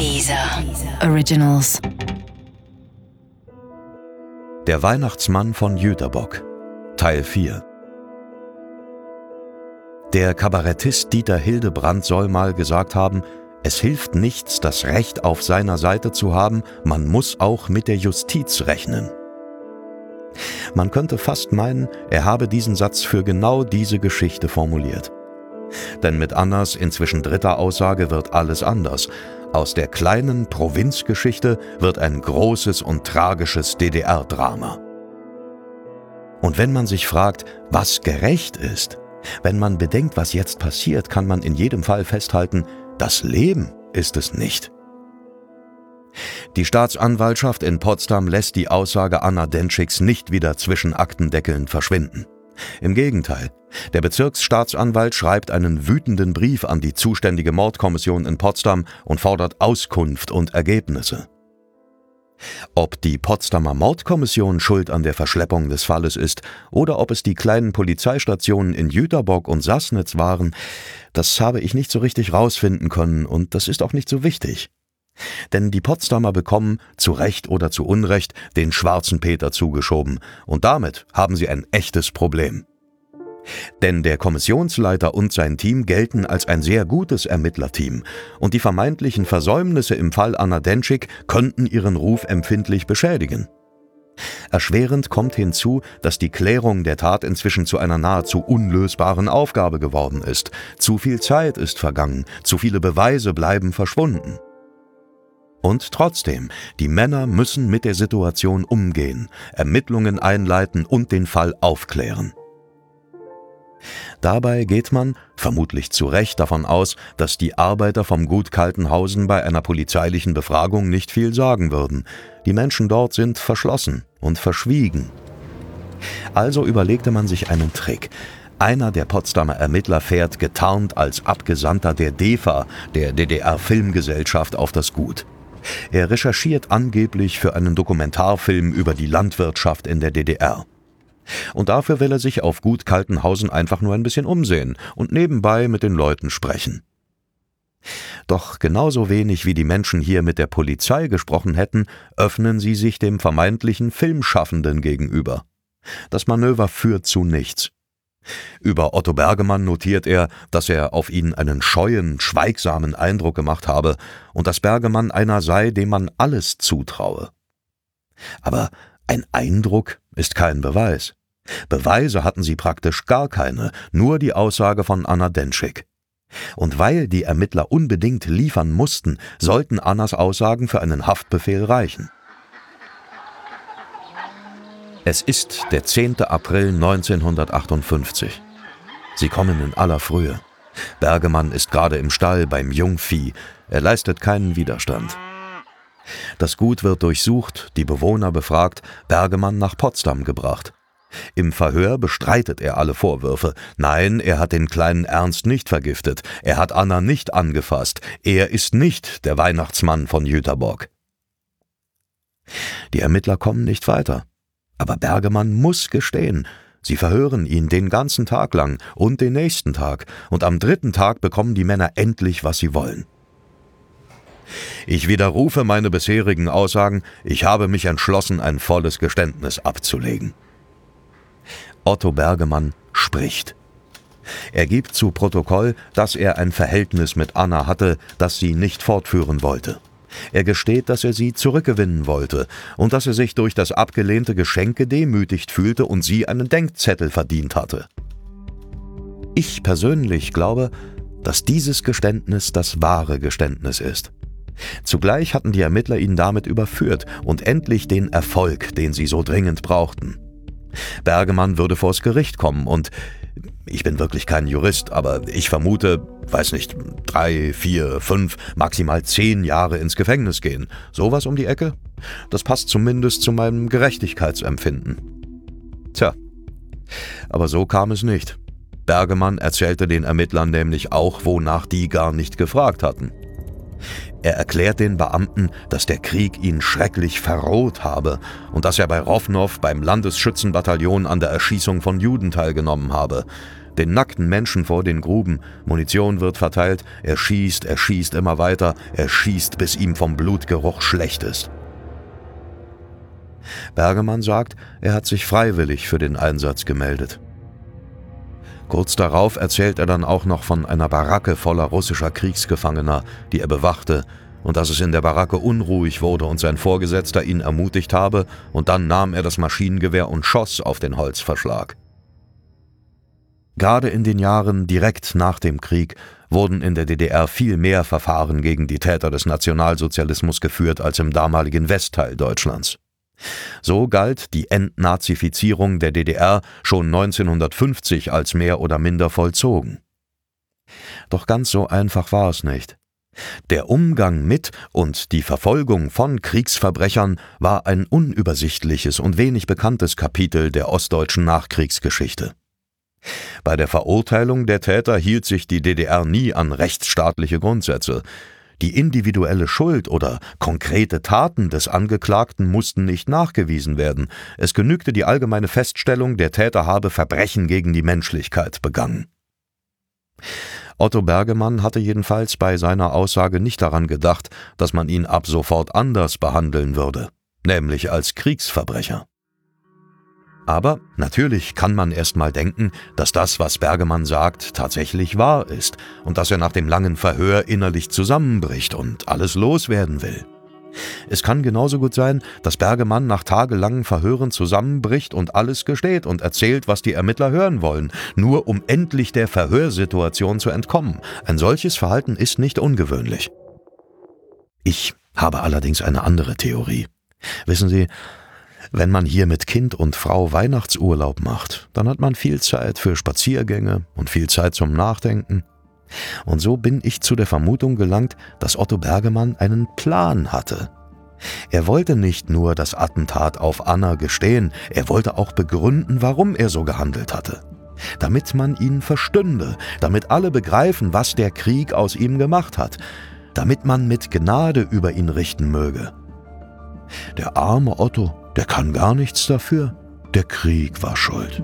Dieser Originals. Der Weihnachtsmann von Jüterbock Teil 4 Der Kabarettist Dieter Hildebrand soll mal gesagt haben, es hilft nichts, das Recht auf seiner Seite zu haben, man muss auch mit der Justiz rechnen. Man könnte fast meinen, er habe diesen Satz für genau diese Geschichte formuliert. Denn mit Annas inzwischen dritter Aussage wird alles anders. Aus der kleinen Provinzgeschichte wird ein großes und tragisches DDR-Drama. Und wenn man sich fragt, was gerecht ist, wenn man bedenkt, was jetzt passiert, kann man in jedem Fall festhalten, das Leben ist es nicht. Die Staatsanwaltschaft in Potsdam lässt die Aussage Anna Dentschicks nicht wieder zwischen Aktendeckeln verschwinden. Im Gegenteil, der Bezirksstaatsanwalt schreibt einen wütenden Brief an die zuständige Mordkommission in Potsdam und fordert Auskunft und Ergebnisse. Ob die Potsdamer Mordkommission schuld an der Verschleppung des Falles ist oder ob es die kleinen Polizeistationen in Jüterbock und Sassnitz waren, das habe ich nicht so richtig rausfinden können und das ist auch nicht so wichtig. Denn die Potsdamer bekommen, zu Recht oder zu Unrecht, den schwarzen Peter zugeschoben, und damit haben sie ein echtes Problem. Denn der Kommissionsleiter und sein Team gelten als ein sehr gutes Ermittlerteam, und die vermeintlichen Versäumnisse im Fall Anna Denschik könnten ihren Ruf empfindlich beschädigen. Erschwerend kommt hinzu, dass die Klärung der Tat inzwischen zu einer nahezu unlösbaren Aufgabe geworden ist. Zu viel Zeit ist vergangen, zu viele Beweise bleiben verschwunden. Und trotzdem, die Männer müssen mit der Situation umgehen, Ermittlungen einleiten und den Fall aufklären. Dabei geht man, vermutlich zu Recht, davon aus, dass die Arbeiter vom Gut Kaltenhausen bei einer polizeilichen Befragung nicht viel sagen würden. Die Menschen dort sind verschlossen und verschwiegen. Also überlegte man sich einen Trick. Einer der Potsdamer Ermittler fährt getarnt als Abgesandter der DEFA, der DDR Filmgesellschaft, auf das Gut. Er recherchiert angeblich für einen Dokumentarfilm über die Landwirtschaft in der DDR. Und dafür will er sich auf Gut Kaltenhausen einfach nur ein bisschen umsehen und nebenbei mit den Leuten sprechen. Doch genauso wenig wie die Menschen hier mit der Polizei gesprochen hätten, öffnen sie sich dem vermeintlichen Filmschaffenden gegenüber. Das Manöver führt zu nichts. Über Otto Bergemann notiert er, dass er auf ihn einen scheuen, schweigsamen Eindruck gemacht habe und dass Bergemann einer sei, dem man alles zutraue. Aber ein Eindruck ist kein Beweis. Beweise hatten sie praktisch gar keine, nur die Aussage von Anna Denschik. Und weil die Ermittler unbedingt liefern mussten, sollten Annas Aussagen für einen Haftbefehl reichen. Es ist der 10. April 1958. Sie kommen in aller Frühe. Bergemann ist gerade im Stall beim Jungvieh. Er leistet keinen Widerstand. Das Gut wird durchsucht, die Bewohner befragt, Bergemann nach Potsdam gebracht. Im Verhör bestreitet er alle Vorwürfe. Nein, er hat den kleinen Ernst nicht vergiftet. Er hat Anna nicht angefasst. Er ist nicht der Weihnachtsmann von Jüterbock. Die Ermittler kommen nicht weiter. Aber Bergemann muss gestehen. Sie verhören ihn den ganzen Tag lang und den nächsten Tag, und am dritten Tag bekommen die Männer endlich, was sie wollen. Ich widerrufe meine bisherigen Aussagen, ich habe mich entschlossen, ein volles Geständnis abzulegen. Otto Bergemann spricht. Er gibt zu Protokoll, dass er ein Verhältnis mit Anna hatte, das sie nicht fortführen wollte. Er gesteht, dass er sie zurückgewinnen wollte und dass er sich durch das abgelehnte Geschenk gedemütigt fühlte und sie einen Denkzettel verdient hatte. Ich persönlich glaube, dass dieses Geständnis das wahre Geständnis ist. Zugleich hatten die Ermittler ihn damit überführt und endlich den Erfolg, den sie so dringend brauchten. Bergemann würde vors Gericht kommen und ich bin wirklich kein Jurist, aber ich vermute, weiß nicht, drei, vier, fünf, maximal zehn Jahre ins Gefängnis gehen. Sowas um die Ecke? Das passt zumindest zu meinem Gerechtigkeitsempfinden. Tja, aber so kam es nicht. Bergemann erzählte den Ermittlern nämlich auch, wonach die gar nicht gefragt hatten. Er erklärt den Beamten, dass der Krieg ihn schrecklich verroht habe und dass er bei Rownow beim Landesschützenbataillon an der Erschießung von Juden teilgenommen habe. den nackten Menschen vor den Gruben, Munition wird verteilt, er schießt, er schießt immer weiter, er schießt, bis ihm vom Blutgeruch schlecht ist. Bergemann sagt, er hat sich freiwillig für den Einsatz gemeldet. Kurz darauf erzählt er dann auch noch von einer Baracke voller russischer Kriegsgefangener, die er bewachte, und dass es in der Baracke unruhig wurde und sein Vorgesetzter ihn ermutigt habe, und dann nahm er das Maschinengewehr und schoss auf den Holzverschlag. Gerade in den Jahren direkt nach dem Krieg wurden in der DDR viel mehr Verfahren gegen die Täter des Nationalsozialismus geführt als im damaligen Westteil Deutschlands. So galt die Entnazifizierung der DDR schon 1950 als mehr oder minder vollzogen. Doch ganz so einfach war es nicht. Der Umgang mit und die Verfolgung von Kriegsverbrechern war ein unübersichtliches und wenig bekanntes Kapitel der ostdeutschen Nachkriegsgeschichte. Bei der Verurteilung der Täter hielt sich die DDR nie an rechtsstaatliche Grundsätze. Die individuelle Schuld oder konkrete Taten des Angeklagten mussten nicht nachgewiesen werden. Es genügte die allgemeine Feststellung, der Täter habe Verbrechen gegen die Menschlichkeit begangen. Otto Bergemann hatte jedenfalls bei seiner Aussage nicht daran gedacht, dass man ihn ab sofort anders behandeln würde, nämlich als Kriegsverbrecher. Aber natürlich kann man erst mal denken, dass das, was Bergemann sagt, tatsächlich wahr ist und dass er nach dem langen Verhör innerlich zusammenbricht und alles loswerden will. Es kann genauso gut sein, dass Bergemann nach tagelangen Verhören zusammenbricht und alles gesteht und erzählt, was die Ermittler hören wollen, nur um endlich der Verhörsituation zu entkommen. Ein solches Verhalten ist nicht ungewöhnlich. Ich habe allerdings eine andere Theorie. Wissen Sie, wenn man hier mit Kind und Frau Weihnachtsurlaub macht, dann hat man viel Zeit für Spaziergänge und viel Zeit zum Nachdenken. Und so bin ich zu der Vermutung gelangt, dass Otto Bergemann einen Plan hatte. Er wollte nicht nur das Attentat auf Anna gestehen, er wollte auch begründen, warum er so gehandelt hatte. Damit man ihn verstünde, damit alle begreifen, was der Krieg aus ihm gemacht hat, damit man mit Gnade über ihn richten möge. Der arme Otto der kann gar nichts dafür. Der Krieg war schuld.